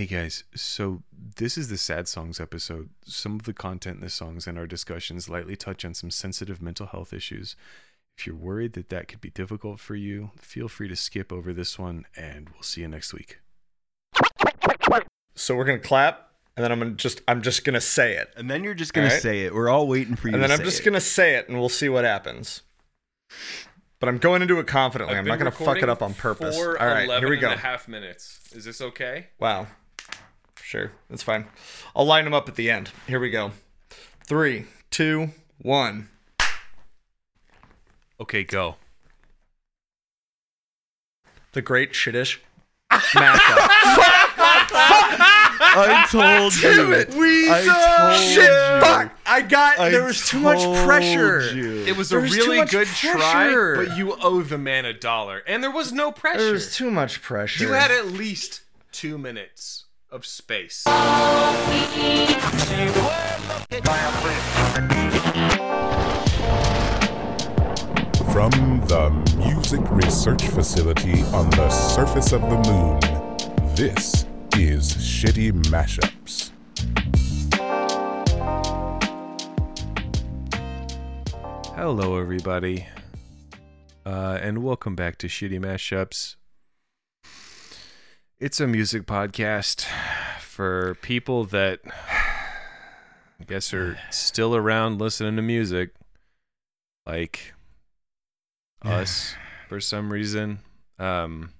Hey guys, so this is the sad songs episode. Some of the content in the songs and our discussions lightly touch on some sensitive mental health issues. If you're worried that that could be difficult for you, feel free to skip over this one and we'll see you next week. So we're gonna clap, and then I'm gonna just I'm just gonna say it, And then you're just gonna say it. We're all waiting for you. and to then I'm say just gonna say it, and we'll see what happens. But I'm going into it confidently. I'm not gonna fuck it up on purpose. All right, here we go. half minutes. Is this okay? Wow. Sure, that's fine. I'll line them up at the end. Here we go. Three, two, one. Okay, go. The Great Shittish Mashup. I told you. We I told Shit, you. fuck! I got. I there was too much pressure. you. It was There a was really good pressure. try, but you owe the man a dollar. And there was no pressure. There was too much pressure. you had at least two minutes of space. From the Music Research Facility on the surface of the moon, this is Shitty Mashups. Hello, everybody, uh, and welcome back to Shitty Mashups. It's a music podcast for people that I guess are still around listening to music, like us, for some reason. Um,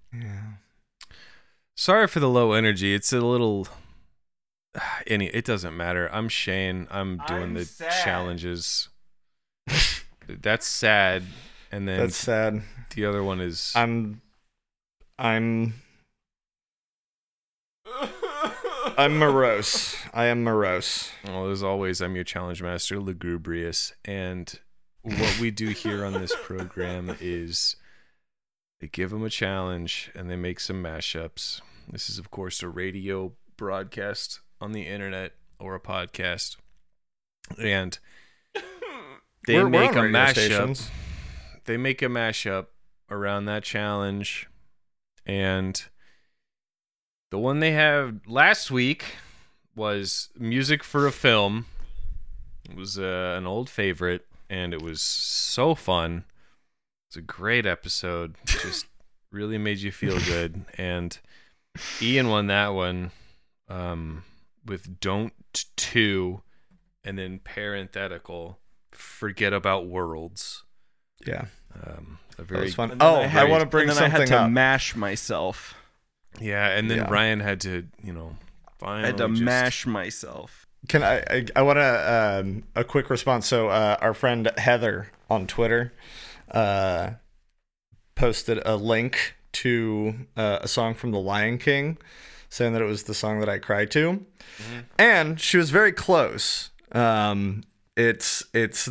sorry for the low energy. It's a little. Any, it doesn't matter. I'm Shane. I'm doing I'm the sad. challenges. That's sad. And then That's sad. the other one is I'm. I'm. I'm morose. I am morose. well, as always, I'm your challenge master, Lugubrious, and what we do here on this program is they give them a challenge and they make some mashups. This is, of course, a radio broadcast on the internet or a podcast, and they We're- we're make a mashup. stations. they make a mashup around that challenge and the one they had last week was music for a film. It was uh, an old favorite and it was so fun. It's a great episode. Just really made you feel good. And ian won that one um, with don't two and then parenthetical forget about worlds. Yeah, um, a that very was fun. Oh, I I, want to bring and then I something had to up. mash myself. Yeah, and then Yeah. Ryan had to, you know, finally I had to just- mash myself. Can I? I, I want to um, a quick response. So uh, our friend Heather on Twitter uh, posted a link to uh, a song from The Lion King, saying that it was the song that I cry to, and she was very close. Um, it's it's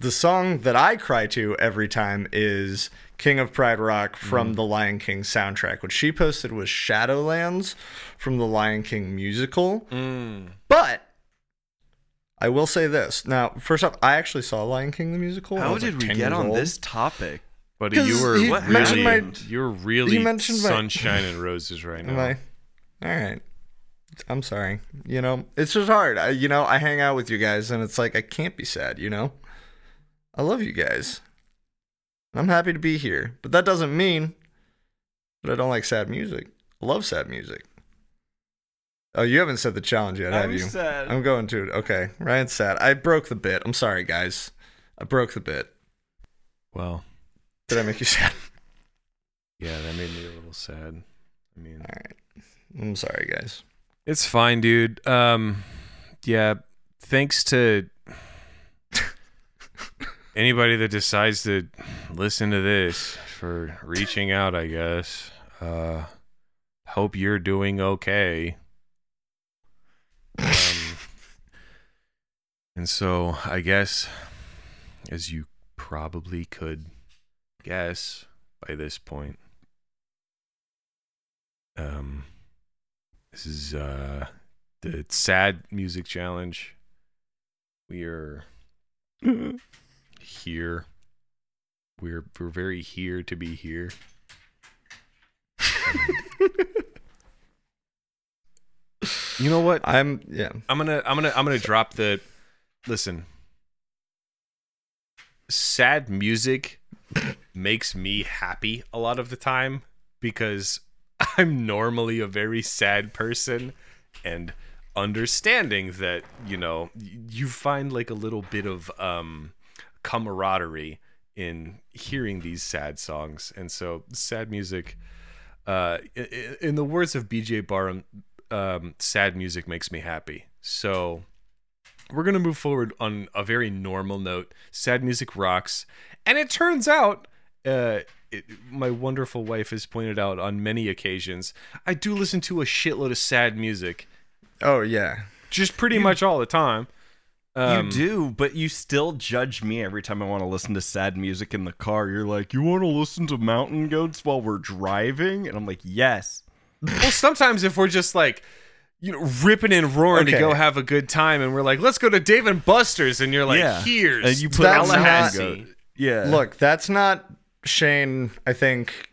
the song that I cry to every time is King of Pride Rock from the Lion King soundtrack. What she posted was Shadowlands from the Lion King musical. Mm. But I will say this. Now, first off, I actually saw Lion King the musical. How did like, we get on old. this topic? But you were he really, mentioned my- you're really mentioned my- sunshine and roses right now. Am I? All right. I'm sorry. You know, it's just hard. I, you know, I hang out with you guys, and it's like I can't be sad. You know, I love you guys. I'm happy to be here, but that doesn't mean that I don't like sad music. I love sad music. Oh, you haven't said the challenge yet, have I'm you? sad. I'm going to. Okay, Ryan's sad. I broke the bit. I'm sorry, guys. I broke the bit. Well, Did I make you sad? yeah, that made me a little sad. I mean, All right. I'm sorry, guys. it's fine, dude. Um, yeah, thanks to anybody that decides to listen to this for reaching out. I guess. Uh, hope you're doing okay. Um, and so I guess, as you probably could guess by this point, um, this is uh the sad music challenge. We are here. We're we're very here to be here. You know what? I'm yeah. I'm gonna I'm gonna I'm gonna drop the listen. Sad music makes me happy a lot of the time because I'm normally a very sad person and understanding that, you know, you find like a little bit of um camaraderie in hearing these sad songs. And so sad music uh in the words of BJ Barham um, sad music makes me happy. So we're gonna move forward on a very normal note. Sad music rocks, and it turns out, uh, it, my wonderful wife has pointed out on many occasions, I do listen to a shitload of sad music, Oh yeah. just pretty much all the time. Um, you do, but you still judge me every time I want to listen to sad music in the car. You're like, you want to listen to Mountain Goats while we're driving? And I'm like, yes. Well, sometimes if we're just like. You know, ripping and roaring to go have a good time, and we're like, "Let's go to Dave and Buster's," and you're like, Yeah. "Here's And you put That's on Tallahassee." Yeah. Look, that's not Shane, I think,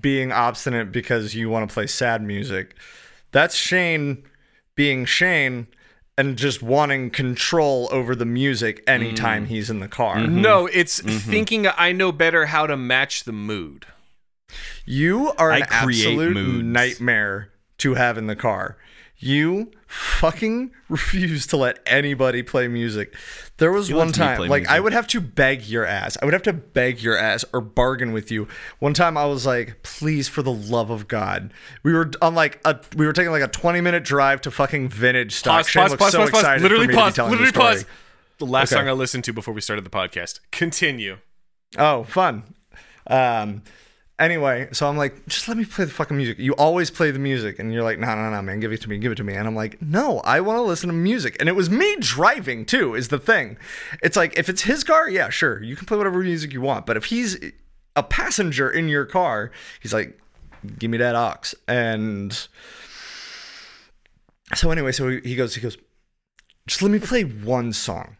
being obstinate because you want to play sad music. That's Shane being Shane and just wanting control over the music anytime mm. he's in the car. Mm-hmm. No, it's mm-hmm. thinking I know better how to match the mood. You are an I create absolute moods. nightmare to have in the car. You fucking refuse to let anybody play music. There was He one time, like, I would have to beg your ass. I would have to beg your ass or bargain with you. One time I was like, please, for the love of God. We were on like a, we were taking like a 20 minute drive to fucking vintage stock. Pause, Shane pause, pause, so pause, excited Literally for me to be pause. telling the Literally pause. The last Okay. song I listened to before we started the podcast. Continue. Oh, fun. Um, anyway, so I'm like, just let me play the fucking music. You always play the music, and you're like, no, no, no, man, give it to me, give it to me. And I'm like, no, I want to listen to music. And it was me driving too, is the thing. It's like if it's his car, yeah, sure, you can play whatever music you want. But if he's a passenger in your car, he's like, give me that aux. And so anyway, so he goes, he goes, just let me play one song.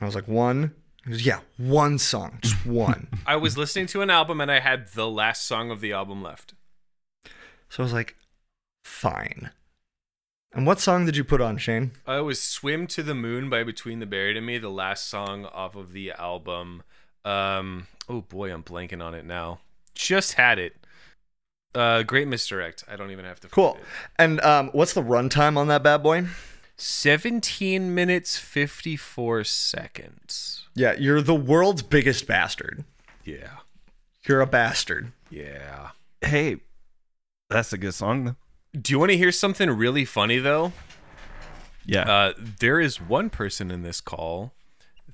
I was like, one. He goes, yeah, one song, just one. I was listening to an album and I had the last song of the album left. So I was like, fine. And what song did you put on, Shane? I was "Swim to the Moon" by Between the Buried and Me, the last song off of the album. Um, oh boy, I'm blanking on it now. Just had it. Uh, Great Misdirect. I don't even have to. Cool. it. And um, what's the runtime on that bad boy? 17 minutes 54 seconds. Yeah, you're the world's biggest bastard. Yeah. You're a bastard. Yeah. Hey, that's a good song, though. Do you want to hear something really funny though? Yeah. Uh, there is one person in this call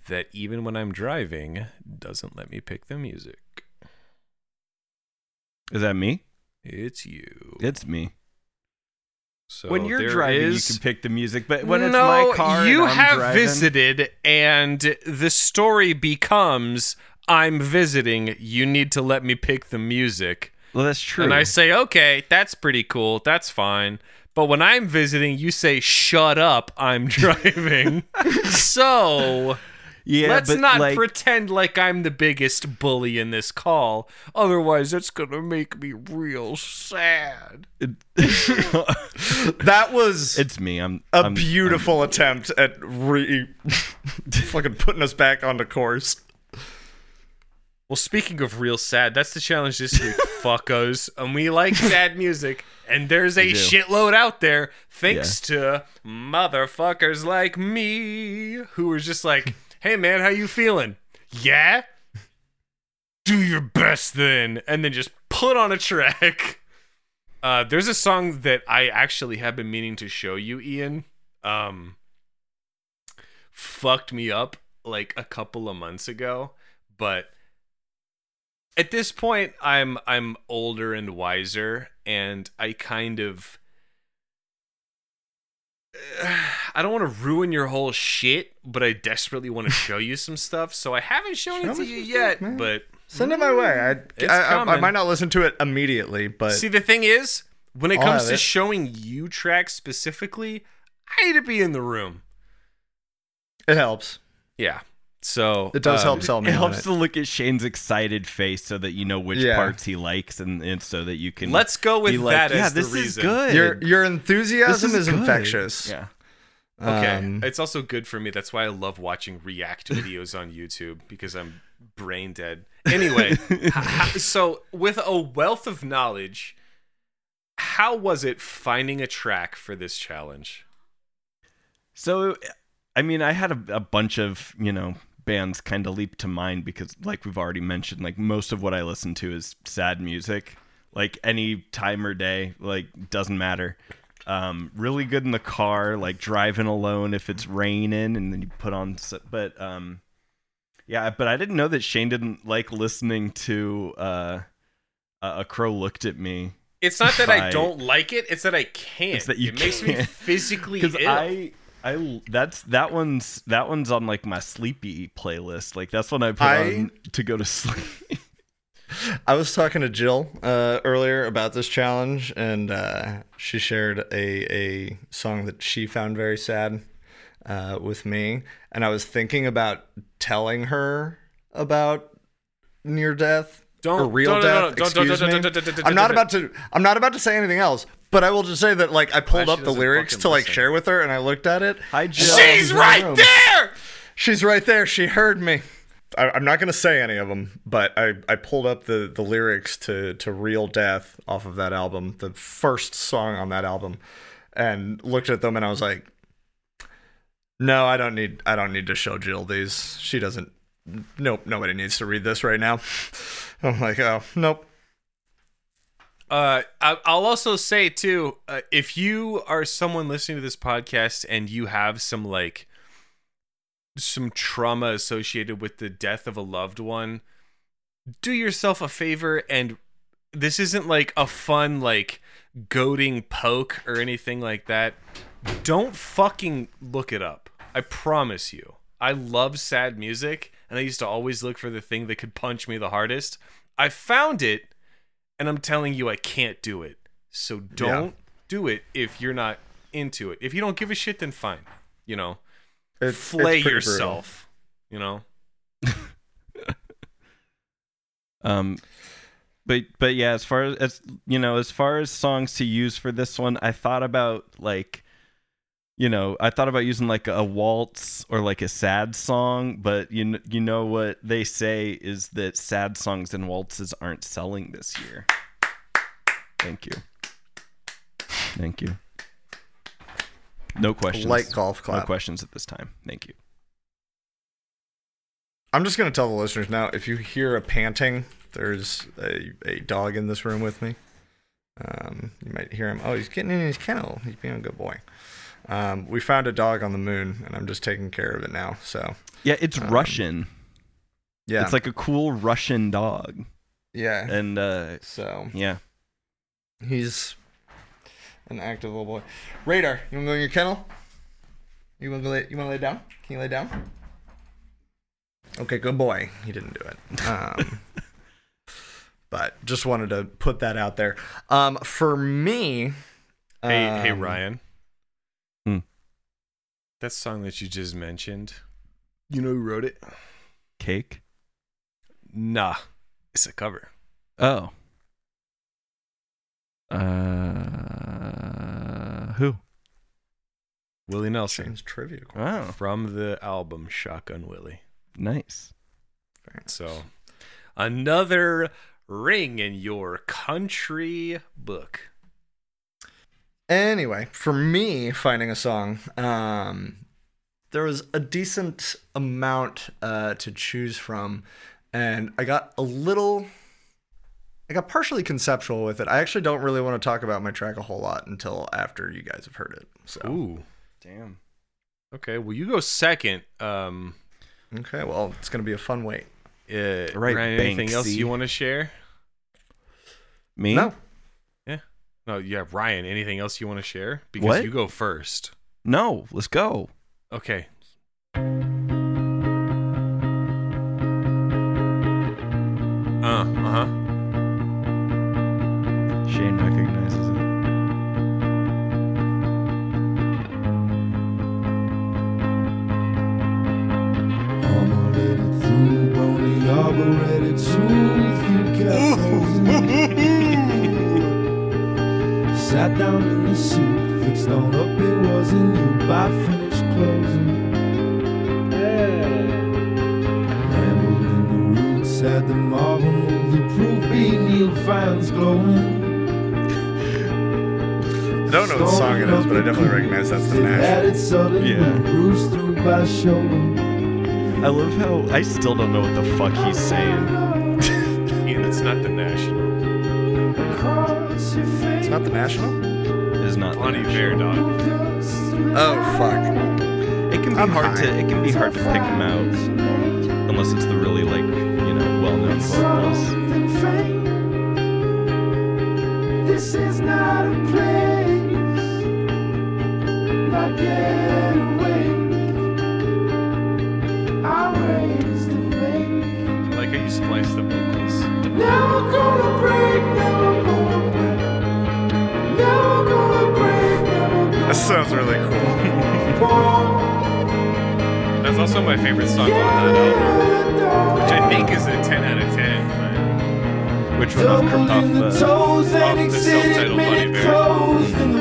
that even when I'm driving doesn't let me pick the music. Is that me? It's you. It's me. So when you're driving, is- you can pick the music, but when it's my car, you and I'm have driving, visited, and the story becomes I'm visiting. You need to let me pick the music. Well, that's true. And I say, okay, that's pretty cool. That's fine. But when I'm visiting, you say, shut up, I'm driving. so yeah, let's but not like, pretend like I'm the biggest bully in this call. Otherwise, it's going to make me real sad. That was it's me. I'm a I'm- beautiful attempt at re fucking putting us back on the course. Well, speaking of real sad, that's the challenge this week, fuckos. And we like sad music, and there's a shitload out there thanks to motherfuckers like me who are just like, hey man, how you feeling? Yeah? Do your best then. And then just put on a track. Uh, there's a song that I actually have been meaning to show you, Ian. Um, fucked me up like a couple of months ago, but at this point i'm i'm older and wiser and i kind of I don't want to ruin your whole shit, but I desperately want to show you some stuff. So I haven't shown Show it to you yet, stuff, but Send it my way. I, mm, I, I, I might not listen to it immediately, but see the thing is, when it I'll comes to it. showing you tracks specifically, I need to be in the room. it helps. Yeah. So It does um, help sell me It helps it. to look at Shane's excited face so that you know which Yeah. parts he likes, and, and so that you can. Let's go with like, that yeah, as the this reason. is good. Your your enthusiasm This is, is infectious. Yeah. Okay, Um, it's also good for me. That's why I love watching react videos on YouTube because I'm brain dead. Anyway, h- h- so with a wealth of knowledge, how was it finding a track for this challenge? So, I mean, I had a, a bunch of you know bands kind of leap to mind because, like we've already mentioned, like most of what I listen to is sad music. Like any time or day, like doesn't matter. Um, really good in the car, like driving alone if it's raining, and then you put on. But um, yeah, but I didn't know that Shane didn't like listening to uh, a crow looked at me It's not that I don't like it; it's that I can't. It's that you it makes me can't. physically because ill. I I that's that one's that one's on like my sleepy playlist. Like that's one I put I- on to go to sleep. I was talking to Jill uh, earlier about this challenge, and uh, she shared a a song that she found very sad uh, with me, and I was thinking about telling her about near death Don't- or real don't- no, no, death. no, don't- don't- excuse don't- me. don't- don't- don't- I'm not about to. I'm not about to say anything else. But I will just say that like I pulled she up the lyrics to like listen. share with her, and I looked at it. Hi, Jill. She's in right room. there. She's right there. She heard me. I, I'm not going to say any of them, but I, I pulled up the, the lyrics to, to Real Death off of that album, the first song on that album, and looked at them and I was like, no, I don't need I don't need to show Jill these. She doesn't. Nope, nobody needs to read this right now. I'm like, oh, nope. Uh, I'll also say too, uh, if you are someone listening to this podcast and you have some like some trauma associated with the death of a loved one, do yourself a favor and this isn't like a fun like goading poke or anything like that. Don't fucking look it up. I promise you. I love sad music and I used to always look for the thing that could punch me the hardest. I found it and I'm telling you I can't do it. So don't do it if you're not into it. If you don't give a shit then fine. You know. It's, Flay it's pretty yourself. You know. Um, but but yeah, as far as, as you know, as far as songs to use for this one, I thought about like, you know, I thought about using like a waltz or like a sad song, but you kn- you know what they say is that sad songs and waltzes aren't selling this year. Thank you. Thank you. No questions. Light golf No questions at this time. Thank you. I'm just going to tell the listeners now if you hear a panting, there's a, a dog in this room with me. Um, you might hear him. Oh, he's getting in his kennel. He's being a good boy. Um, we found a dog on the moon, and I'm just taking care of it now. So, Yeah, it's Russian. yeah. It's like a cool Russian dog. yeah. And uh So, yeah. he's an active little boy. Radar, you want to go in your kennel? You want to lay, you want to lay down? Can you lay down? Okay, good boy. He didn't do it. Um, but just wanted to put that out there. Um, for me, Hey, hey um, Ryan. That song that you just mentioned, you know who wrote it? Cake. Nah, it's a cover. Oh. Uh who? Willie Nelson Shane's trivia. quiz. Wow. from the album Shotgun Willie. Nice. So, another ring in your country book. Anyway, for me, finding a song, um, there was a decent amount uh, to choose from, and I got a little. I got partially conceptual with it. I actually don't really want to talk about my track a whole lot until after you guys have heard it. So, Ooh. Damn. Okay, well, you go second. Um, okay, well, it's gonna be a fun wait. uh, Right, Ryan, anything else you want to share? Me? No, No, yeah, Ryan. Anything else you want to share? Because What? you go first. No, let's go. Okay. Uh, uh-huh. Shane recognizes it. I'm a already truth you frozen. Sat down in the suit, fixed on up, it wasn't you. By finished closing. Rambled in the roots, had the marble move, the proof beat Neil fans glowing. I don't know what song it is, but I definitely recognize that's the National. Had it sudden Yeah. bruised through by shoulder. I love how I still don't know what the fuck he's saying. Ian, it's not the national. It's not the National? Is not the Bonnie National. Bear, dog. Oh, fuck. It can be I'm hard high. to it can be hard to pick them out unless it's the really sounds really cool. That's also my favorite song on that album, which I think is a 10 out of 10. Which one off, Doubled off in the uh, toes off and the exceeded self-titled minute Bon Iver. closed in the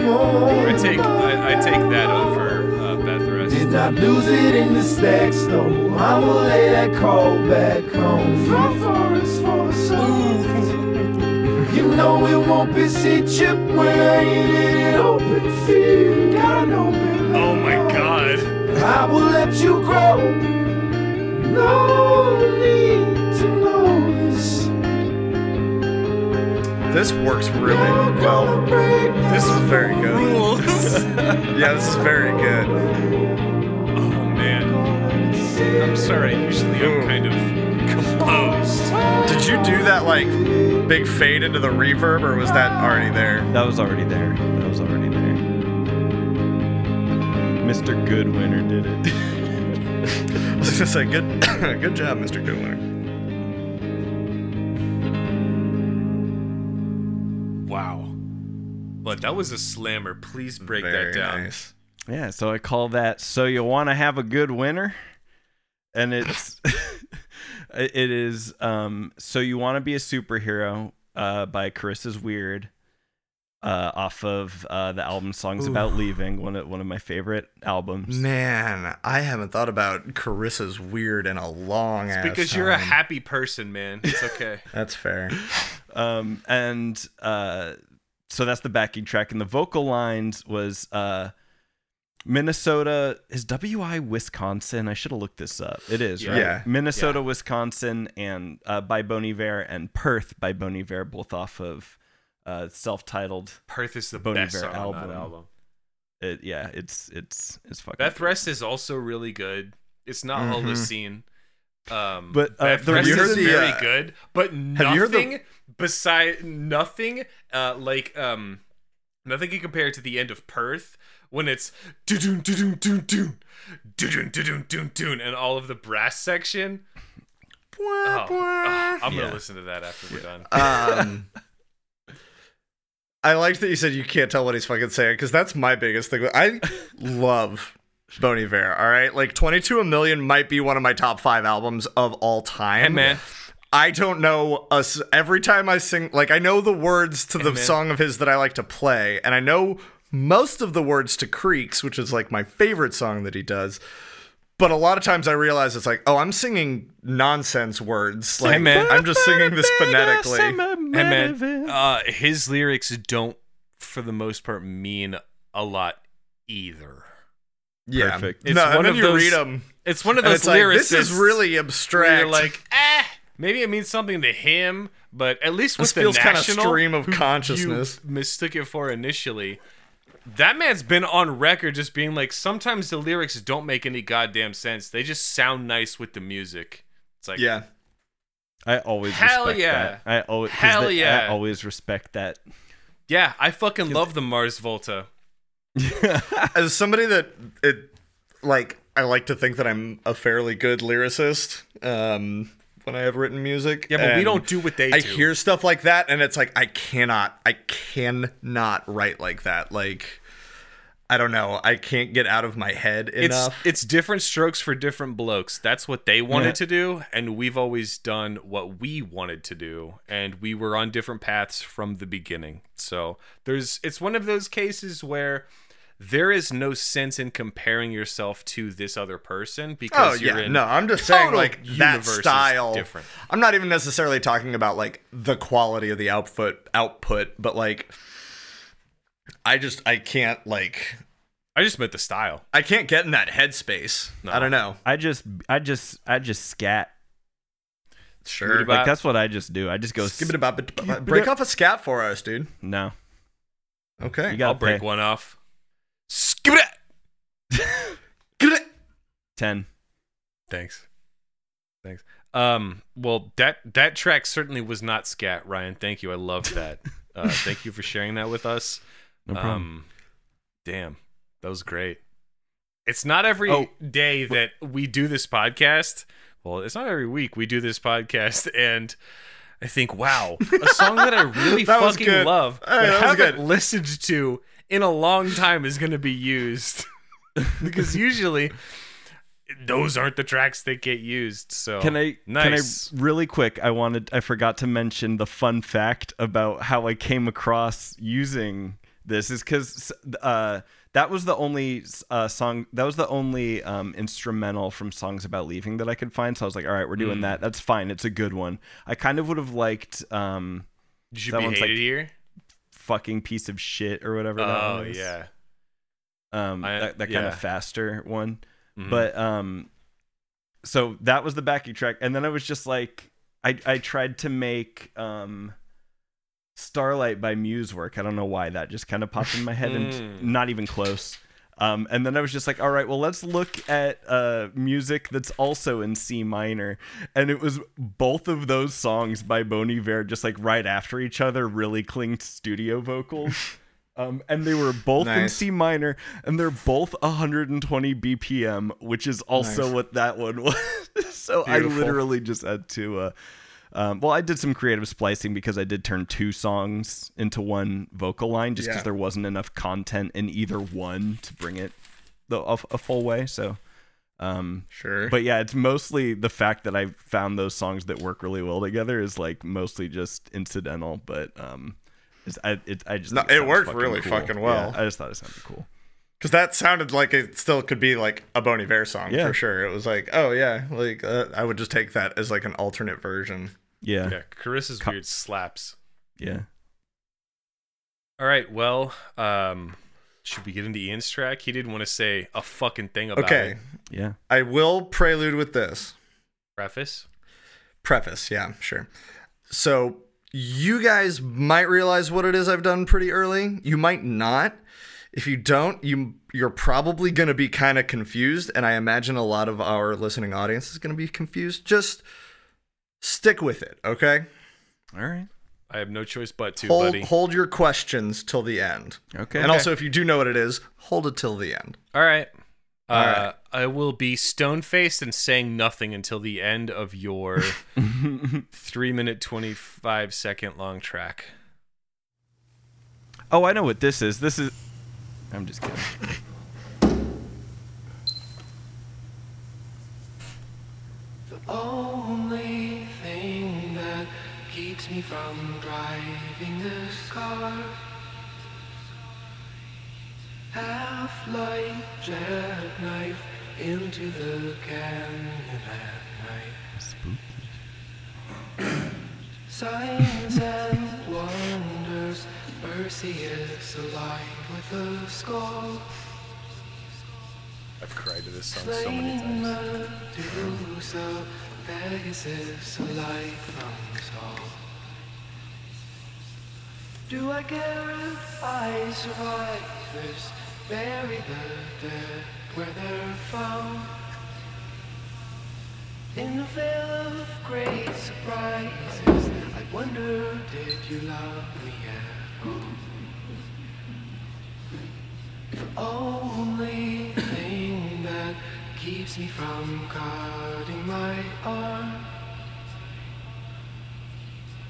I take I, I take that over uh, Beth Rest. Did not lose it in the stacks though. I'ma lay that call back home. From forest for the sun. You know it won't be see chip when I ain't in an open field. Got an open Oh my god. I will let you grow. No need to know this. This works really Never well. gonna break This is very good. Yeah, this is very good. oh man. I'm sorry. Usually I'm kind of composed. Did you do that like big fade into the reverb, or was that already there? That was already there. That was already there. Mr. Goodwinner did it. I was gonna say, good, good job, Mr. Goodwinner. Wow. But that was a slammer. Please break Very that down. nice. yeah, so I call that so you want to have a good winner? And it's it is um so you want to be a superhero uh by Carissa's Weird uh off of uh the album Songs About Leaving, one of one of my favorite albums. Man, I haven't thought about Carissa's weird in a long ass time. Because you're a happy person, man. It's okay. That's fair. um and uh so that's the backing track and the vocal lines was uh Minnesota is WI Wisconsin. I should have looked this up. It is, Yeah. right? Yeah. Minnesota, Yeah. Wisconsin and uh, by Bon Iver and Perth by Bon Iver both off of uh self-titled Perth is the Bon best on album. that album. it yeah, it's it's it's fucking Beth Rest is also really good. It's not all the scene. Um, But, uh, Beth the Rest is heard very uh, good, but heard the- nothing beside nothing uh, like um nothing can compare to the end of Perth when it's do-doon, do-doon, do-doon, do-doon, do-doon, do-doon, do-doon, and all of the brass section. Oh, oh, I'm gonna listen to that after we're done. Um, I liked that you said you can't tell what he's fucking saying because that's my biggest thing. I love Bon Iver. All right, like Twenty Two a Million might be one of my top five albums of all time. Hey man, I don't know us every time I sing. Like I know the words to the song of his that I like to play, and I know most of the words to Creeks, which is like my favorite song that he does. But a lot of times I realize it's like, oh, I'm singing nonsense words. Like, man. I'm just singing this phonetically. hey man, uh, his lyrics don't, for the most part, mean a lot either. Yeah, Perfect. It's no, one and then of you those- read them, It's one of those it's like this is really abstract. you're like, eh, maybe it means something to him, but at least with This the feels kinda stream of consciousness. you mistook it for initially. That man's been on record just being like, sometimes the lyrics don't make any goddamn sense. They just sound nice with the music. It's like, yeah, I always Hell respect yeah. that. I always Hell yeah. I always respect that. yeah, I fucking love the Mars Volta. as somebody that it like I like to think that I'm a fairly good lyricist um when I have written music. Yeah, but we don't do what they do. I do. hear stuff like that and it's like I cannot I cannot write like that. Like I don't know. I can't get out of my head it's enough. it's different strokes for different blokes. That's what they wanted Yeah. to do, and we've always done what we wanted to do, and we were on different paths from the beginning. So there's it's one of those cases where there is no sense in comparing yourself to this other person Oh because you're yeah, in no, I'm just saying like that universe is style. different. I'm not even necessarily talking about like the quality of the output output, but like I just I can't like I just meant the style. I can't get in that headspace. No. I don't know. I just I just I just scat. Sure. About- Like that's what I just do. I just go Skip it about break off a scat for us, dude. no. Okay. You got I'll to break pay. one off. Skip it. Get it. 10. Thanks. Thanks. Um, well, that that track certainly was not scat, Ryan. Thank you. I love that. Uh, thank you for sharing that with us. No problem. Um, damn, that was great. It's not every day Oh. that we do this podcast. Well, it's not every week we do this podcast, and I think, wow, a song that I really That fucking love, Hey, but that was haven't good. listened to in a long time, is going to be used because usually those aren't the tracks that get used. So Can I Nice. can I really quick I wanted I forgot to mention the fun fact about how I came across using this is cuz uh that was the only uh, song that was the only um, instrumental from songs about leaving that I could find so I was like all right we're doing Mm. that that's fine it's a good one I kind of would have liked um You That be one's hated like- here. Fucking piece of shit or whatever that Oh yeah. um I- that, that kind yeah. of faster one Mhm. but um so that was the backing track and then i was just like i i tried to make um starlight by muse work i don't know why that just kind of popped in my head and Mm. not even close um, and then I was just like, all right, well, let's look at uh, music that's also in C minor. And it was both of those songs by Bon Iver, just like right after each other, really clinged studio vocals. Um, and they were both in C minor, and they're both 120 BPM, which is also Nice. what that one was. so Beautiful. I literally just had to. Uh, um, well, I did some creative splicing because I did turn two songs into one vocal line, just because Yeah. there wasn't enough content in either one to bring it the a, a full way. So, um, Sure. but yeah, it's mostly the fact that I found those songs that work really well together is like mostly just incidental, but um, it's, I it, I just No, it worked fucking really cool. fucking well. Yeah, I just thought it sounded cool. Because that sounded like it still could be like a Bon Iver song Yeah. for sure. It was like, oh yeah, like uh, I would just take that as like an alternate version. Yeah, yeah, Carissa's Co- weird slaps. yeah. All right, well, um, should we get into Ian's track? He didn't want to say a fucking thing about it. Okay, it. Yeah. I will prelude with this Preface. preface. Yeah, sure. So you guys might realize what it is I've done pretty early. You might not. If you don't, you you're probably going to be kind of confused, and I imagine a lot of our listening audience is going to be confused. Just stick with it, okay? All right. I have no choice but to, hold buddy. hold your questions till the end. Okay. And also, if you do know what it is, hold it till the end. All right. Uh, All right. I will be stone faced and saying nothing until the end of your three minute, 25 second long track. oh, I know what this is. This is. I'm just kidding. The only thing that keeps me from driving this car Half light jackknife into the canyon at night. Spooky. Signs and wonders Perseus aligned with the skull I've cried to this song so many times. Medusa, Pegasus, a light from Saul. Do I care if I survive this? Bury the dead where they're found. In the veil of great surprises, I wonder, did you love me at all? only thing that keeps me from cutting my arm.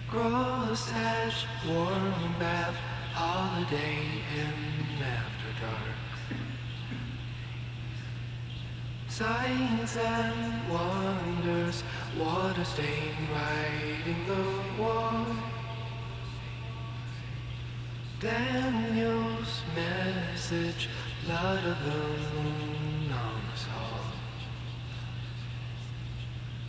Cross hatch, warm bath, Holiday Inn after dark. Signs and wonders, water stain writing the wall. Daniel's message, blood of the moon on us all.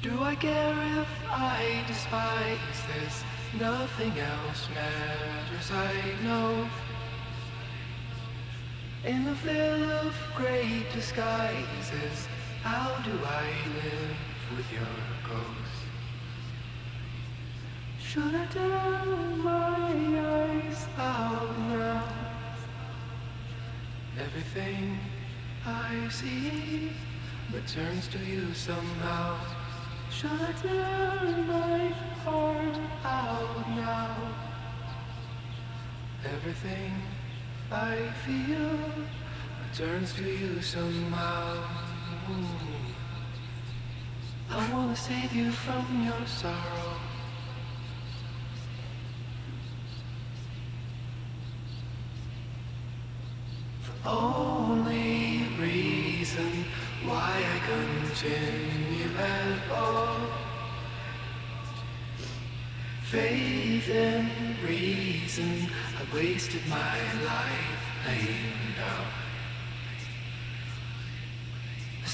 Do I care if I despise this? Nothing else matters, I know. In the veil of great disguises, how do I live with your ghost? Should I turn my eyes out now? Everything I see returns to you somehow. Should I turn my heart out now? Everything I feel returns to you somehow. I wanna save you from your sorrow. The only reason why I continue at all. Faith and reason, I wasted my life laying down.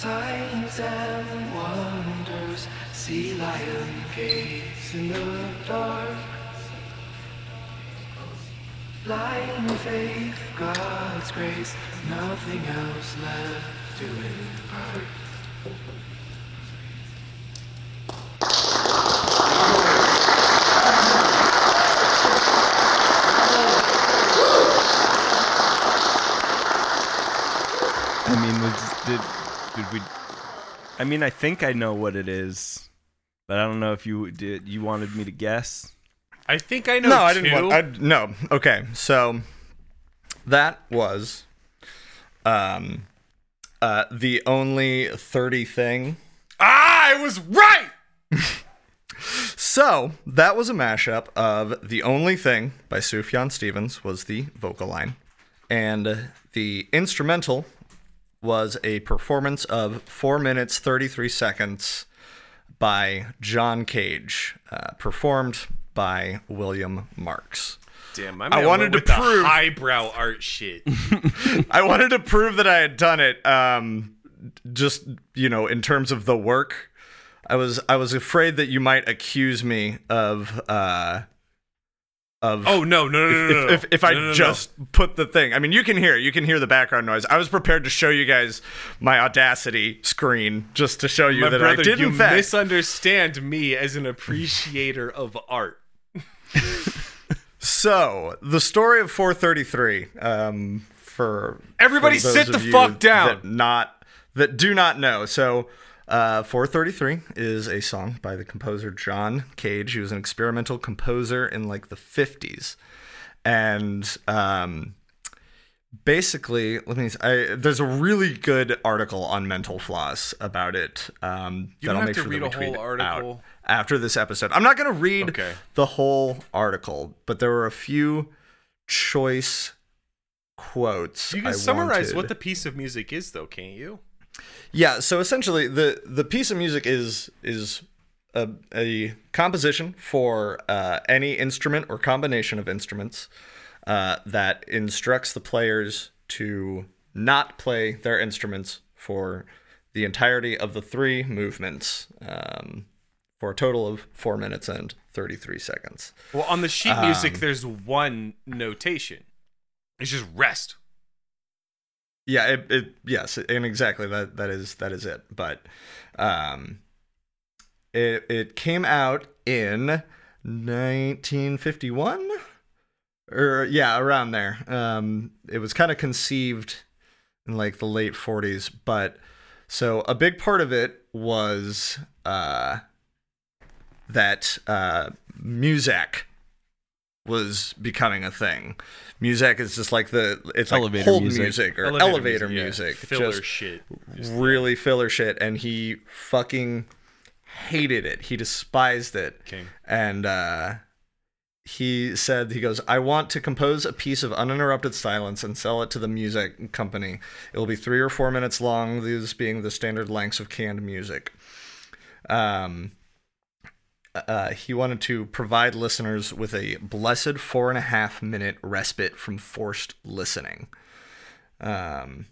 Signs and wonders, sea lion caves in the dark. Blind faith, God's grace, nothing else left to impart. I mean, was, did did we? I mean, I think I know what it is, but I don't know if you did. You wanted me to guess. I think I know. No, I didn't two. want. I, no. Okay, so that was um uh the only 30 thing. Ah, I was right. So that was a mashup of The Only Thing by Sufjan Stevens was the vocal line. And the instrumental was a performance of 4 minutes 33 seconds by John Cage, uh, performed by William Marx. Damn, my I wanted went to with prove- highbrow art shit. I wanted to prove that I had done it. Um, just you know, in terms of the work, I was I was afraid that you might accuse me of uh, of Oh no, no, no, no, no, if, if, if I No, just put the thing. I mean, you can hear it. You can hear the background noise. I was prepared to show you guys my Audacity screen just to show you my that brother, I did you in fact. misunderstand me as an appreciator of art. so the story of 433. Um, for Everybody for sit the fuck down. That not that do not know. So. Uh, 433 is a song by the composer John Cage. He was an experimental composer in like the 50s. And um, basically, let me. I, there's a really good article on mental floss about it. Um, You that don't I'll have make to sure read a whole article. after this episode. I'm not going to read Okay. the whole article, but there were a few choice quotes. You can I summarize wanted. what the piece of music is, though, can't you? Yeah, so essentially the the piece of music is is a, a composition for uh, any instrument or combination of instruments uh, that instructs the players to not play their instruments for the entirety of the three movements um, for a total of four minutes and 33 seconds. Well, on the sheet Um, music, there's one notation. It's just rest. Yeah, it, it yes, and exactly that that is that is it. But um it it came out in 1951 or yeah, around there. Um it was kind of conceived in like the late 40s, but so a big part of it was uh that uh Muzak was becoming a thing. Muzak is just like the it's like Elevator hold music. music, or elevator, music, yeah. filler just shit. really filler shit, and he fucking hated it. He despised it, King. and uh, he said he goes i want to compose a piece of uninterrupted silence and sell it to the music company it will be three or four minutes long these being the standard lengths of canned music um, uh, he wanted to provide listeners with a blessed four and a half minute respite from forced listening um,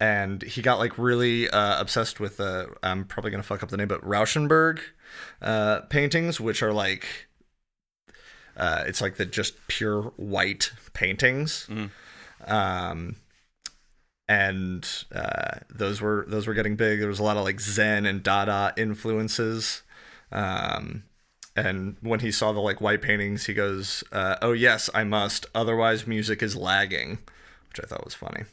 and he got like really uh, obsessed with uh, i'm probably going to fuck up the name but rauschenberg uh, paintings which are like uh, it's like the just pure white paintings, um, and uh, those were those were getting big. There was a lot of like Zen and Dada influences. Um, and when he saw the like white paintings, he goes, uh, "Oh yes, I must. Otherwise, music is lagging," which I thought was funny.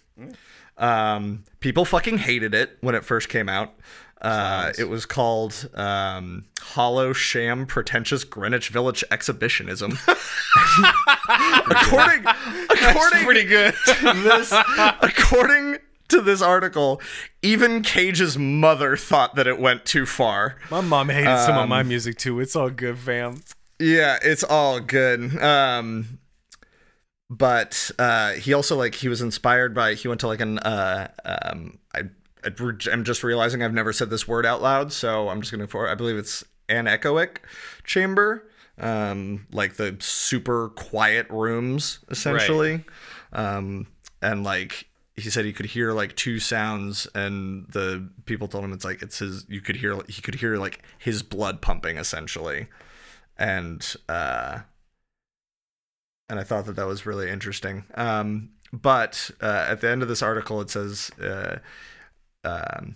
Um, people fucking hated it when it first came out. Uh, it was called um, Hollow Sham Pretentious Greenwich Village Exhibitionism. according, according Pretty good. to this, according to this article, even Cage's mother thought that it went too far. My mom hated some of my Um, music too. It's all good, fam. Yeah, it's all good. Um but uh he also like he was inspired by he went to like an uh um I I- I'm just realizing I've never said this word out loud, so I'm just going to for I believe it's anechoic chamber. Um like the super quiet rooms essentially. Um and like he said he could hear like two sounds and the people told him it's like it's his you could hear he could hear like his blood pumping essentially and uh and I thought that that was really interesting. Um, but uh, at the end of this article, it says, uh, um,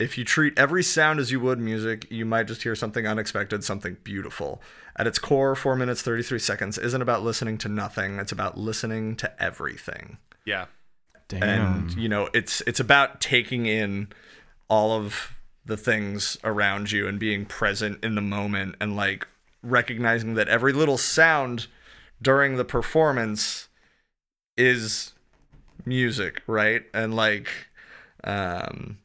"If you treat every sound as you would music, you might just hear something unexpected, something beautiful. At its core, four minutes thirty three seconds isn't about listening to nothing; it's about listening to everything." Yeah. Damn. and you know it's it's about taking in all of the things around you and being present in the moment and like recognizing that every little sound during the performance is music right and like um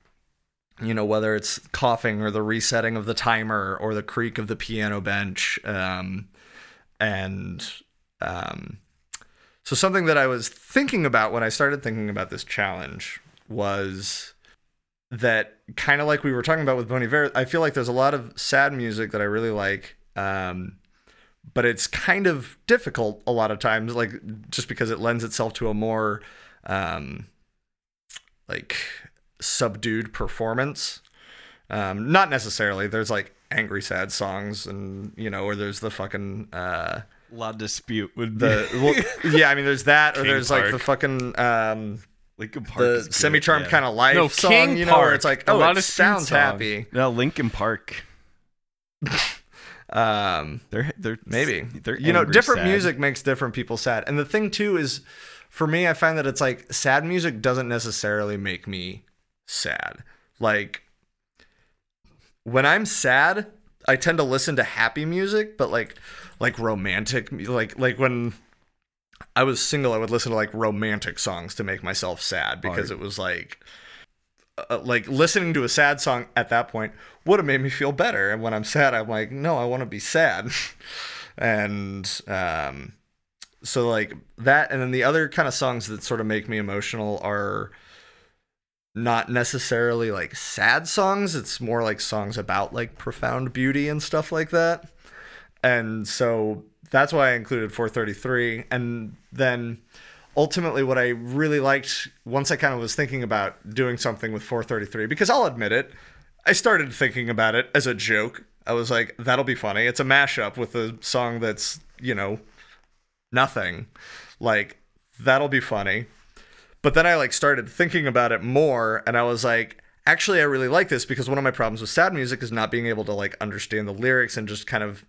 you know whether it's coughing or the resetting of the timer or the creak of the piano bench um and um so something that I was thinking about when I started thinking about this challenge was that kind of like we were talking about with Bon Iver, I feel like there's a lot of sad music that I really like. Um, but it's kind of difficult a lot of times, like just because it lends itself to a more um, like subdued performance. Um, not necessarily. There's like angry sad songs, and you know, or there's the fucking uh, La dispute would the be well, yeah, I mean, there's that, or King there's like the fucking um, Linkin Park. the is semi charmed yeah. kind of life No, song, King you know, where Park. it's like, A oh, lot it of speed sounds songs. happy. No, Linkin Park. Um, They're they're maybe they're you know, angry different sad. music makes different people sad, and the thing too is, for me, I find that it's like sad music doesn't necessarily make me sad. Like when I'm sad, I tend to listen to happy music, but like like romantic, like like when I was single, I would listen to like romantic songs to make myself sad because it was like uh, like listening to a sad song at that point would have made me feel better. And when I'm sad, I'm like, no, I want to be sad. and um, so like that, and then the other kind of songs that sort of make me emotional are not necessarily like sad songs. It's more like songs about like profound beauty and stuff like that. And so that's why I included 433. And then ultimately, what I really liked once I kind of was thinking about doing something with 433, because I'll admit it, I started thinking about it as a joke. I was like, that'll be funny. It's a mashup with a song that's, you know, nothing. Like, that'll be funny. But then I like started thinking about it more and I was like, actually I really like this because one of my problems with sad music is not being able to like understand the lyrics and just kind of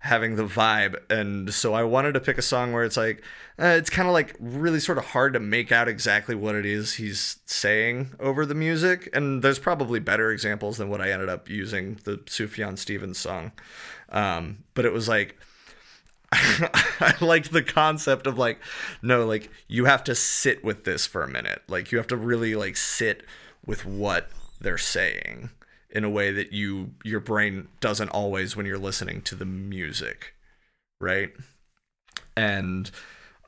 having the vibe. And so I wanted to pick a song where it's like uh, it's kind of like really sort of hard to make out exactly what it is he's saying over the music. And there's probably better examples than what I ended up using the Sufjan Stevens song. Um, but it was like I liked the concept of like, no, like you have to sit with this for a minute. Like you have to really like sit with what they're saying in a way that you your brain doesn't always when you're listening to the music. right? And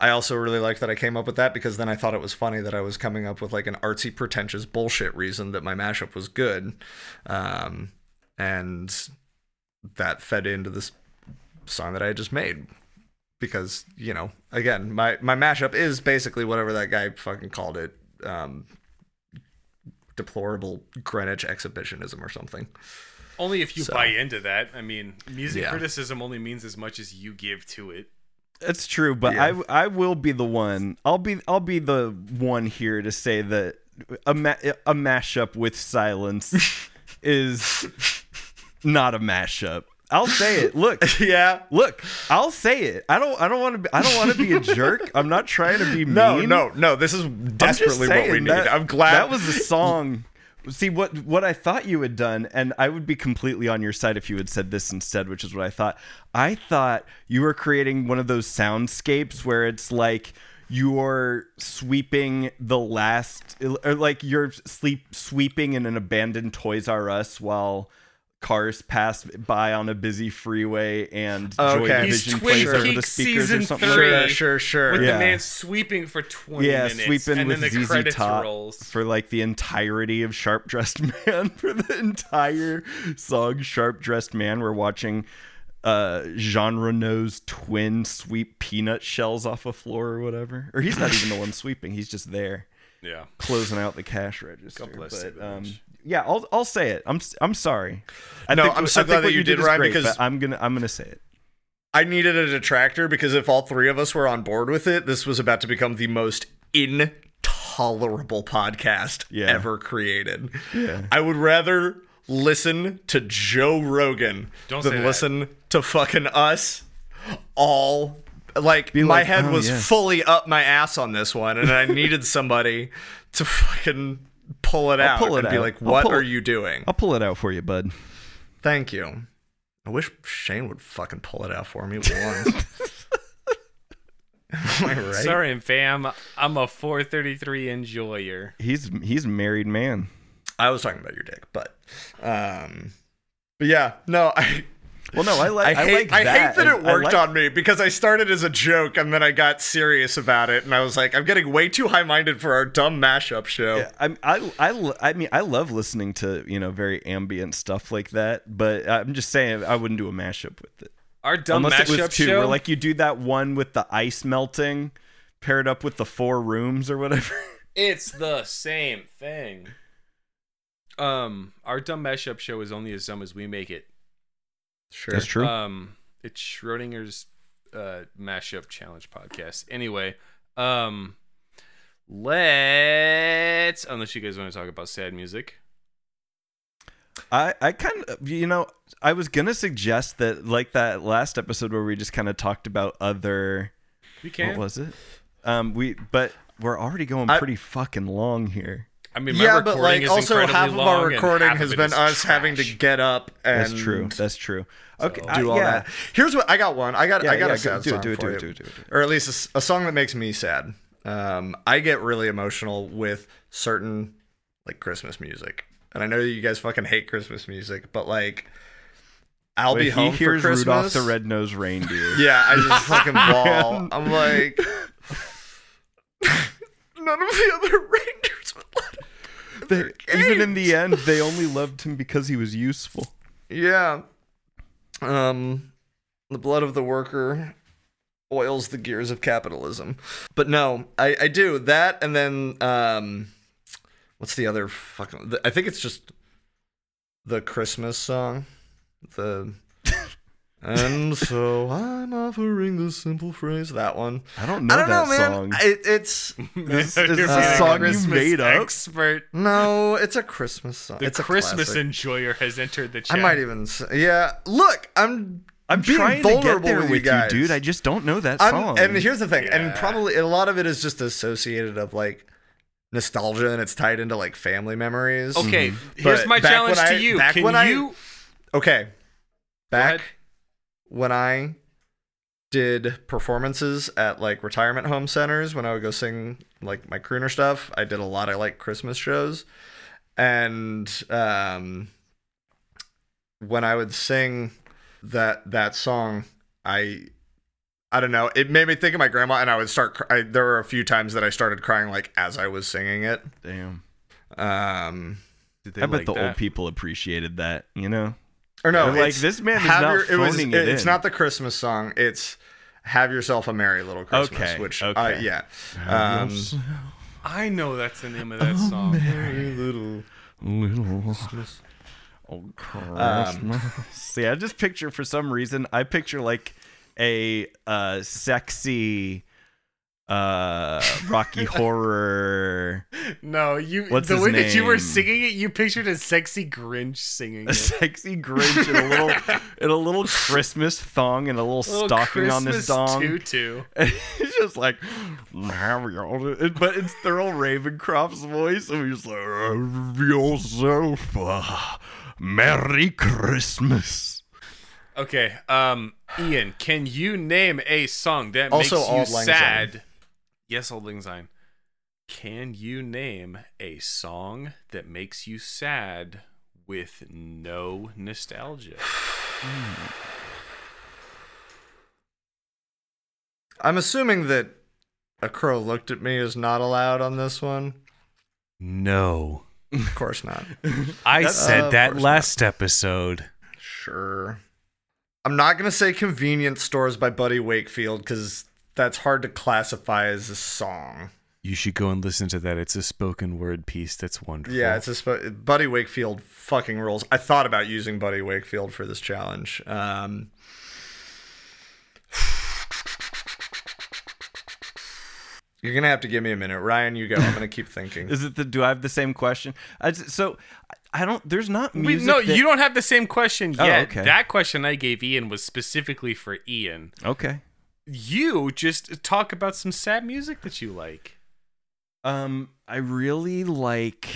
I also really liked that I came up with that because then I thought it was funny that I was coming up with like an artsy, pretentious bullshit reason that my mashup was good. Um, and that fed into this song that I had just made. Because, you know, again, my, my mashup is basically whatever that guy fucking called it. Um, deplorable Greenwich exhibitionism or something. Only if you So- buy into that. I mean, music Yeah. criticism only means as much as you give to it. That's true, but Yeah. I I will be the one. I'll be I'll be the one here to say that a ma- a mashup with silence is not a mashup. I'll say it. Look, yeah. look. I'll say it. I don't. I don't want to. be I don't want to be a jerk. I'm not trying to be mean. No, no, no. This is desperately what we need. that- I'm glad that was a song. See what what I thought you had done, and I would be completely on your side if you had said this instead, which is what I thought. I thought you were creating one of those soundscapes where it's like you're sweeping the last, or like you're sleep sweeping in an abandoned Toys R Us while cars pass by on a busy freeway and Okay. Joy He's Division Twin plays over the Peaks speakers or season something three. like that. Sure, sure, sure. With Yeah. the man sweeping for 20 Yeah, minutes. sweeping and with then the ZZ credits Top rolls. for like the entirety of Sharp Dressed Man. For the entire song Sharp Dressed Man, we're watching uh Jean Renault's twin sweep peanut shells off a floor or whatever. Or he's not even the one sweeping, he's just there Yeah. closing out the cash register. God bless but um Lynch. Yeah, I'll I'll say it. I'm s- I'm sorry. I No, think, I'm so I glad that you did, is Ryan, because- I'm gonna I'm gonna say it. I needed a detractor because if all three of us were on board with it, this was about to become the most intolerable podcast Yeah. ever created. Yeah. I would rather listen to Joe Rogan Don't than listen to fucking us all like Be my head "Oh, was yes." fully up my ass on this one and I needed somebody to fucking pull it out pull it and be like what pull are it- you doing? I'll pull it out for you, bud. Thank you. I wish Shane would fucking pull it out for me once. Am I right? Sorry, fam. I'm a 433 enjoyer. He's he's a married man. I was talking about your dick, but um but yeah, no, I Well, no, I I like. I, hate like I that. hate that it worked like- on me because I started as a joke and then I got serious about it and I was like, I'm getting way too high minded for our dumb mashup show. Yeah, I, I, I, I mean, I love listening to you know very ambient stuff like that, but I'm just saying I wouldn't do a mashup with it Our dumb unless it mashup was two, show. where like you do that one with the ice melting, paired up with the four rooms or whatever. It's the same thing. Um, our dumb mashup show is only as dumb as we make it. Sure. That's true. Um, it's Schrodinger's uh mashup challenge podcast. Anyway, um, let's unless you guys want to talk about sad music. I, I kind of, you know, I was gonna suggest that like that last episode where we just kind of talked about other. We can. What was it? Um, we but we're already going I- pretty fucking long here. I mean, my yeah, but like is also half of our recording has been is us having to get up and That's true. That's true. Okay, So- I- do all yeah. that. Here's what I got one. I got Yeah, I got yeah, a sad do song do it, for do it, you. do it, do it, do it. Or at least a s- a, song that makes me sad. Um, I get really emotional with certain like Christmas music, and I know you guys fucking hate Christmas music, but like, I'll When be home he for Christmas. Rudolph the Red-Nosed Reindeer. Yeah, I just fucking bawl. I'm like, none of the other reindeers would let him. They- even in the end, they only loved him because he was useful. Yeah. Um, the blood of the worker oils the gears of capitalism. But no, I, I do that, and then um, what's the other fucking? I think it's just the Christmas song. The and so I'm offering the simple phrase. That one. I don't know I don't that know, man. song. It, it's This You're is being a song you Christmas made up? Expert. no, it's a Christmas song. The it's a Christmas classic. enjoyer has entered the I might even say, yeah. Look, I'm I'm being trying to get vulnerable there with with you you, guys. dude. I just don't know that I'm, song. and here's the thing, and Yeah. probably a lot of it is just associated of like nostalgia, and it's tied into like family memories. Okay, Mm-hmm. here's But my back challenge when I- to you. back Can when I- you? Okay, back ahead. When I did performances at like retirement home centers when I would go sing like my crooner stuff, I did a lot of like Christmas shows, and um, when I would sing that that song, I I don't know. It made me think of my grandma, and I would start. cr- I, there were a few times that I started crying like as I was singing it. Damn. Um, Did they I bet like the that? old people appreciated that. You know. Or no, They're like, "This man is have not your- it was, phoning it It's in." not the Christmas song. It's "Have Yourself a Merry Little Christmas." Okay, Which, okay. uh, yeah. Um, I know that's the name of that song. Merry little. Little Christmas. oh, Christmas. See, I just picture for some reason I picture like a uh sexy uh Rocky horror No, you. What's the way that you were singing it, you pictured a sexy Grinch singing a it. sexy Grinch in a little in a little Christmas thong and a little Little stocking on this Christmas dong. tutu. And he's just like, but it's Thurl Ravenscroft's voice, and he's like, yourself a Merry Christmas. Okay, um, Ian, can you name a song that Also makes you sad? Yes, Auld Lang Syne. Can you name a song that makes you sad with no nostalgia? I'm assuming that a crow looked at me is not allowed on this one. No. Of course not. I Uh, said of that last episode. Sure. I'm not gonna say "Convenience Stores" by Buddy Wakefield because that's hard to classify as a song. You should go and listen to that. It's a spoken word piece that's wonderful. Yeah, it's a sp- Buddy Wakefield fucking rules. I thought about using Buddy Wakefield for this challenge. Um, you're gonna have to give me a minute, Ryan. You go. I'm gonna keep thinking. Is it the, do I have the same question? I, so, I don't, there's not We, music. no, that- you don't have the same question Oh, yet. okay. That question I gave Ian was specifically for Ian. Okay. You just talk about some sad music that you like. Um, I really like.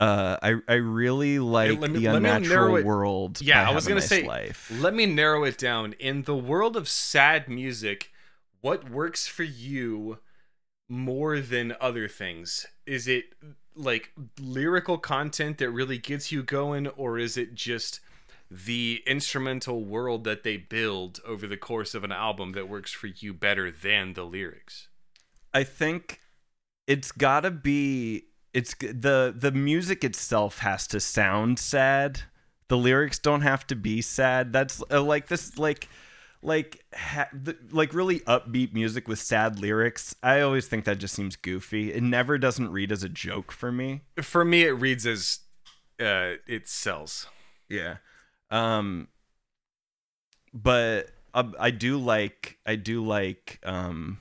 Uh, I I really like me- the let me narrow unnatural it- world. Yeah, by I was gonna Nice say. life. Let me narrow it down. In the world of sad music, what works for you more than other things? Is it like lyrical content that really gets you going, or is it just the instrumental world that they build over the course of an album that works for you better than the lyrics? I think it's got to be it's the the music itself has to sound sad. The lyrics don't have to be sad. That's uh, like this like like ha- the, like really upbeat music with sad lyrics. I always think that just seems goofy. It never doesn't read as a joke for me. For me, it reads as uh, it sells. Yeah. Um but uh, I do like I do like um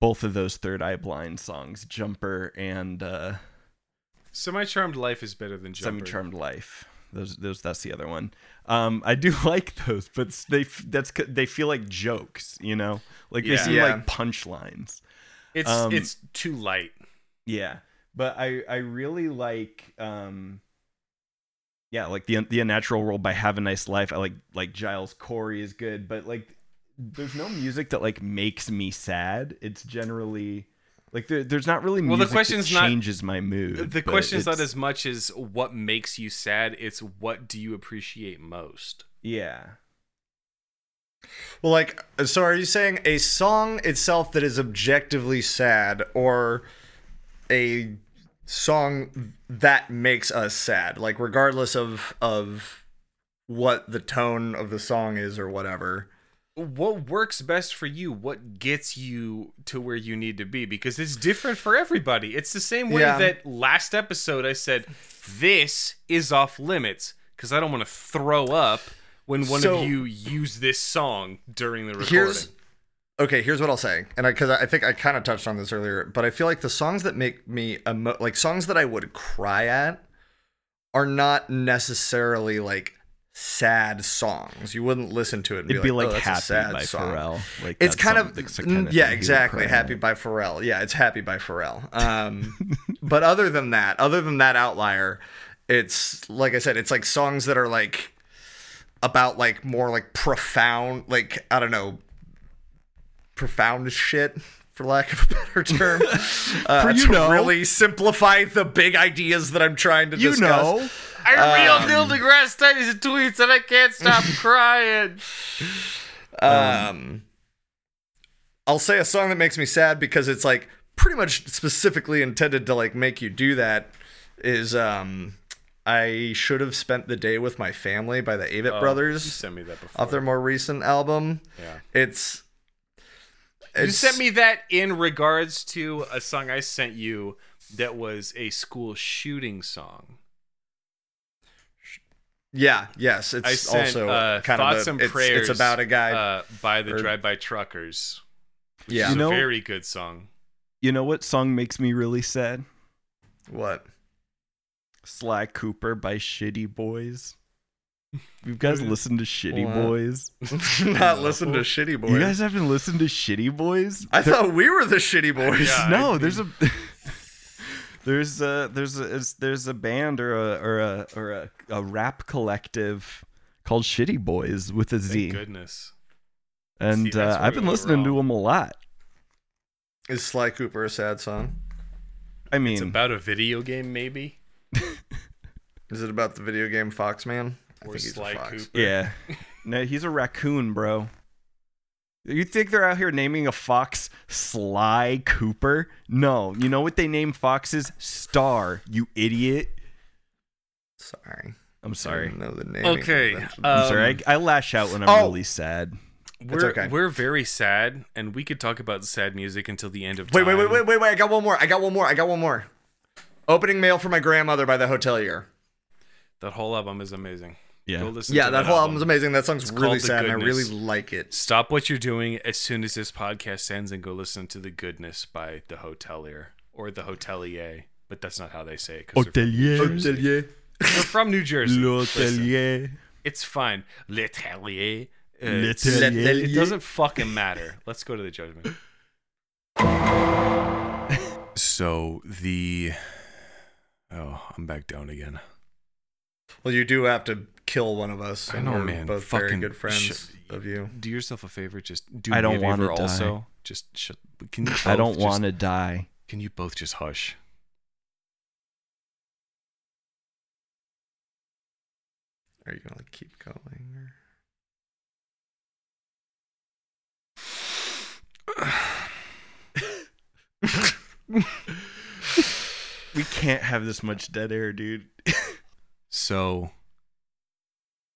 both of those Third Eye Blind songs, Jumper and uh Semi Charmed Life is better than Jumper. Semi Charmed Life. Those those that's the other one. Um I do like those, but they that's they feel like jokes, you know? Like they Yeah. seem Yeah. like punchlines. It's Um, it's too light. Yeah, but I I really like um yeah like the the unnatural world by Have a Nice Life. I like like Giles Corey is good, but like there's no music that like makes me sad. It's generally like there, there's not really Well, the music question's that not- changes my mood. The but question is not as much as what makes you sad, it's what do you appreciate most. yeah. Well, like, so are you saying a song itself that is objectively sad, or a song that makes us sad, like regardless of of what the tone of the song is or whatever? What works best for you? What gets you to where you need to be? Because it's different for everybody. It's the same way Yeah. that last episode I said, this is off limits because I don't want to throw up when one So- of you use this song during the recording. Here's okay. Here's what I'll say, and because I, I think I kind of touched on this earlier, but I feel like the songs that make me emo- like songs that I would cry at are not necessarily like sad songs. You wouldn't listen to it. It'd be be like, like, "Oh, Happy by song." Pharrell. Like It's kind of, kind of yeah, thing he would exactly. Happy by Pharrell. Yeah, it's Happy by Pharrell. Um, but other than that, other than that outlier, it's like I said, it's like songs that are like about like more like profound, like I don't know, profound shit. For lack of a better term, uh, you to know. really simplify the big ideas that I'm trying to You discuss. know. I Um, real Neil deGrasse Tyson's tweets and I can't stop crying. Um, I'll say a song that makes me sad because it's like pretty much specifically intended to like make you do that. Is um, I should have spent the day with my family by the Avett You Brothers sent me that before. off their more recent album. yeah. It's You sent me that in regards to a song I sent you that was a school shooting song. yeah yes it's I sent also uh, kind thoughts of a, and it's, prayers. it's about a guy uh, by the or- Drive-By Truckers. yeah It's You know- a very good song. You know what song makes me really sad? what Sly Cooper by Shitty Boys. You guys listen to Shitty What? Boys? not listen to shitty boys You guys haven't listened to Shitty Boys? I thought we were the shitty boys Yeah. no, I there's a there's a there's a there's a band or a or a or a, a rap collective called Shitty Boys with a Z, Thank goodness. and See, uh, I've been went listening to them a lot. is Sly Cooper a sad song I mean, It's about a video game, maybe. is it about the video game Foxman I Or think he's a fox. Cooper. yeah, no, he's a raccoon, bro. You think they're out here naming a fox Sly Cooper? No, you know what they name foxes? Star. You idiot. sorry I'm I sorry. didn't know the name Okay, convention. I'm um, sorry. I, I lash out when I'm oh. really sad. We're, okay. we're very sad, and we could talk about sad music until the end of wait wait wait wait wait wait I got one more I got one more I got one more opening mail for my grandmother by the Hotelier That whole album is amazing. Yeah. Go listen yeah to that whole album's amazing that song's It's really sad and I really like it Stop what you're doing as soon as this podcast ends and go listen to The Goodness by The Hotelier or The Hotelier. But that's not how they say it. 'cause they're from New Jersey. Hotelier They're from New Jersey. Listen, L'Hotelier. it's fine. L'Atelier. Uh, L'Atelier. It doesn't fucking matter. Let's go to the judgment. So the oh, I'm back down again. well you do have to kill one of us I know, we're man. both very Fucking good friends sh- of you Do yourself a favor. Just do I don't wanna die. also. Just shut. Can you? I don't want to die. Can you both just hush? are you gonna like, keep going or? We can't have this much dead air, dude. So,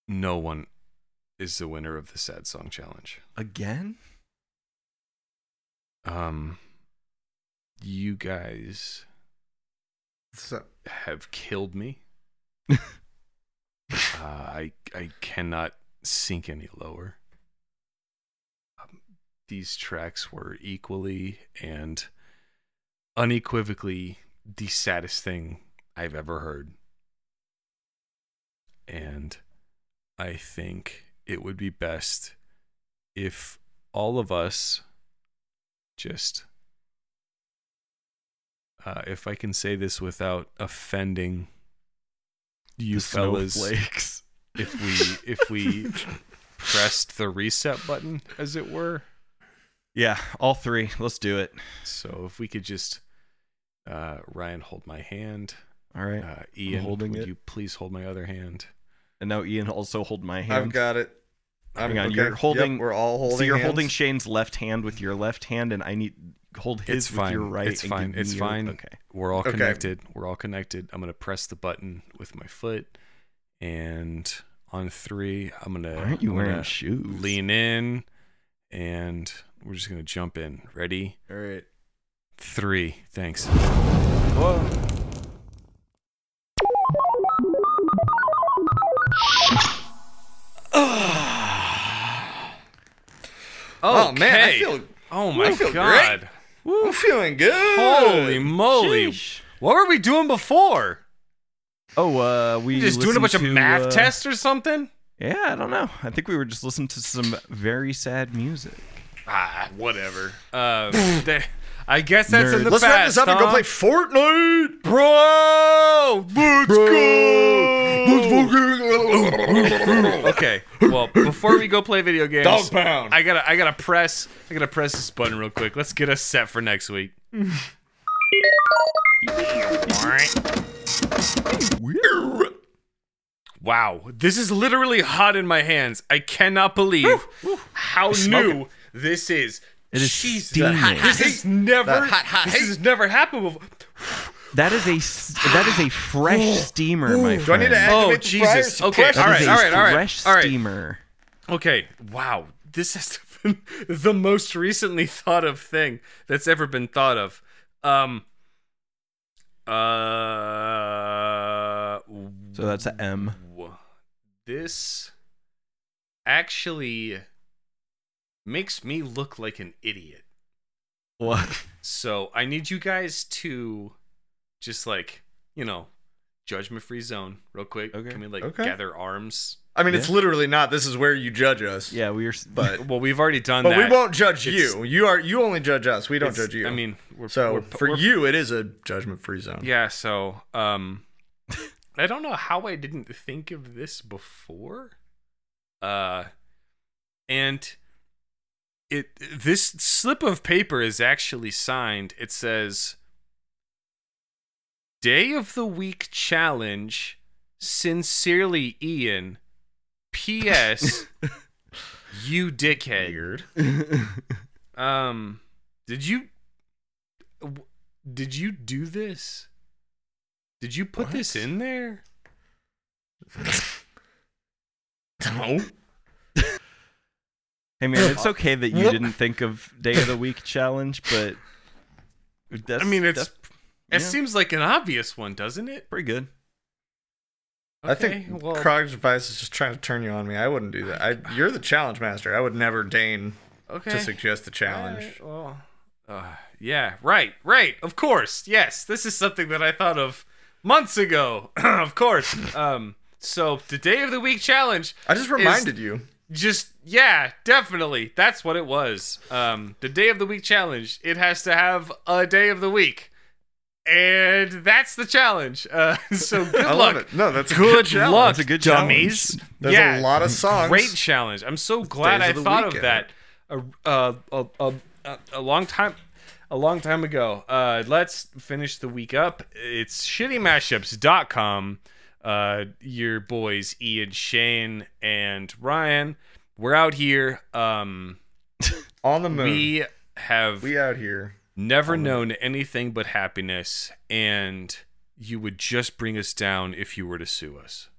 no one is the winner of the sad song challenge. Again? Um, you guys So, have killed me. uh, I I cannot sink any lower. Um, these tracks were equally and unequivocally the saddest thing I've ever heard. And I think it would be best if all of us just uh, if I can say this without offending you The fellas, snowflakes. if we if we pressed the reset button, as it were. Yeah, all three. Let's do it. So if we could just, uh, Ryan, hold my hand. All right. Uh, Ian, would it. you please hold my other hand? And now Ian also hold my hand. I've got it. I'm, Hang on, okay. you're Yep, holding- we're all holding. so you're hands. holding Shane's left hand with your left hand, and I need hold his It's with fine. your right. It's fine. It's your- fine. Okay. We're all Okay. connected. We're all connected. I'm gonna press the button with my foot, and on three, I'm gonna. Aren't you I'm wearing gonna shoes? Lean in, and we're just gonna jump in. Ready? All right. Three. Thanks. Whoa. Oh man, I feel. Oh my I feel god! I'm feeling good. Holy moly! Sheesh. What were we doing before? Oh, uh, we You just doing a bunch listened of math uh, tests or something? Yeah, I don't know. I think we were just listening to some very sad music. Ah, whatever. Uh, they- I guess that's in the past. Let's past. wrap this up and go play Fortnite. bro. Let's go. Okay. Well, before we go play video games, Dog pound. I gotta, I gotta press, I gotta press this button real quick. Let's get us set for next week. Wow, this is literally hot in my hands. I cannot believe how new this is. It is Jesus. steaming. This has never hot, hot this heat. has never happened before. That is a that is a fresh steamer, my friend. Do I need to activate Oh, the Jesus. fryer Okay, suppression? all That right, is a all right, all right, fresh all right. steamer. Okay, wow. This has been the most recently thought of thing that's ever been thought of. Um uh So that's a M. w- This actually makes me look like an idiot. What? So I need you guys to just like, you know, judgment free zone real quick. Okay. Can we like Okay. gather arms? I mean, it's literally not. This is where you judge us. Yeah, we are. But Well, we've already done but that. we won't judge It's- you. You are you only judge us. We don't judge you. I mean, we're, so we're, for we're- you, it is a judgment free zone. Yeah, so um I don't know how I didn't think of this before. Uh and it this slip of paper is actually signed. It says Day of the Week challenge sincerely Ian PS you dickhead. Weird. Um did you did you do this? Did you put this in there? No. Hey man, it's okay that you didn't think of day of the week challenge, but that's, I mean, it's that's it seems like an obvious one, doesn't it? pretty good. I think well, Krog's advice is just trying to turn you on me. I wouldn't do that. I, you're the challenge master. I would never deign okay. to suggest a challenge. Alright, well, uh, yeah, right, right. Of course, yes. This is something that I thought of months ago. of course. Um, so the day of the week challenge. I just reminded you. Just yeah, definitely. That's what it was. Um, the day of the week challenge. It has to have a day of the week, and that's the challenge. Uh, so good I luck. love it. No, that's a Good good challenge. luck, That's a good dummies. There's yeah, a lot of songs. Great challenge. I'm so glad I of the thought of that a, uh, a, a, a, a long time a long time ago. Uh, let's finish the week up. It's shittymashups.com. Uh, your boys Ian, Shane, and Ryan. We're out here. Um, On the moon. We, have we out here. never known anything but happiness, and you would just bring us down if you were to sue us.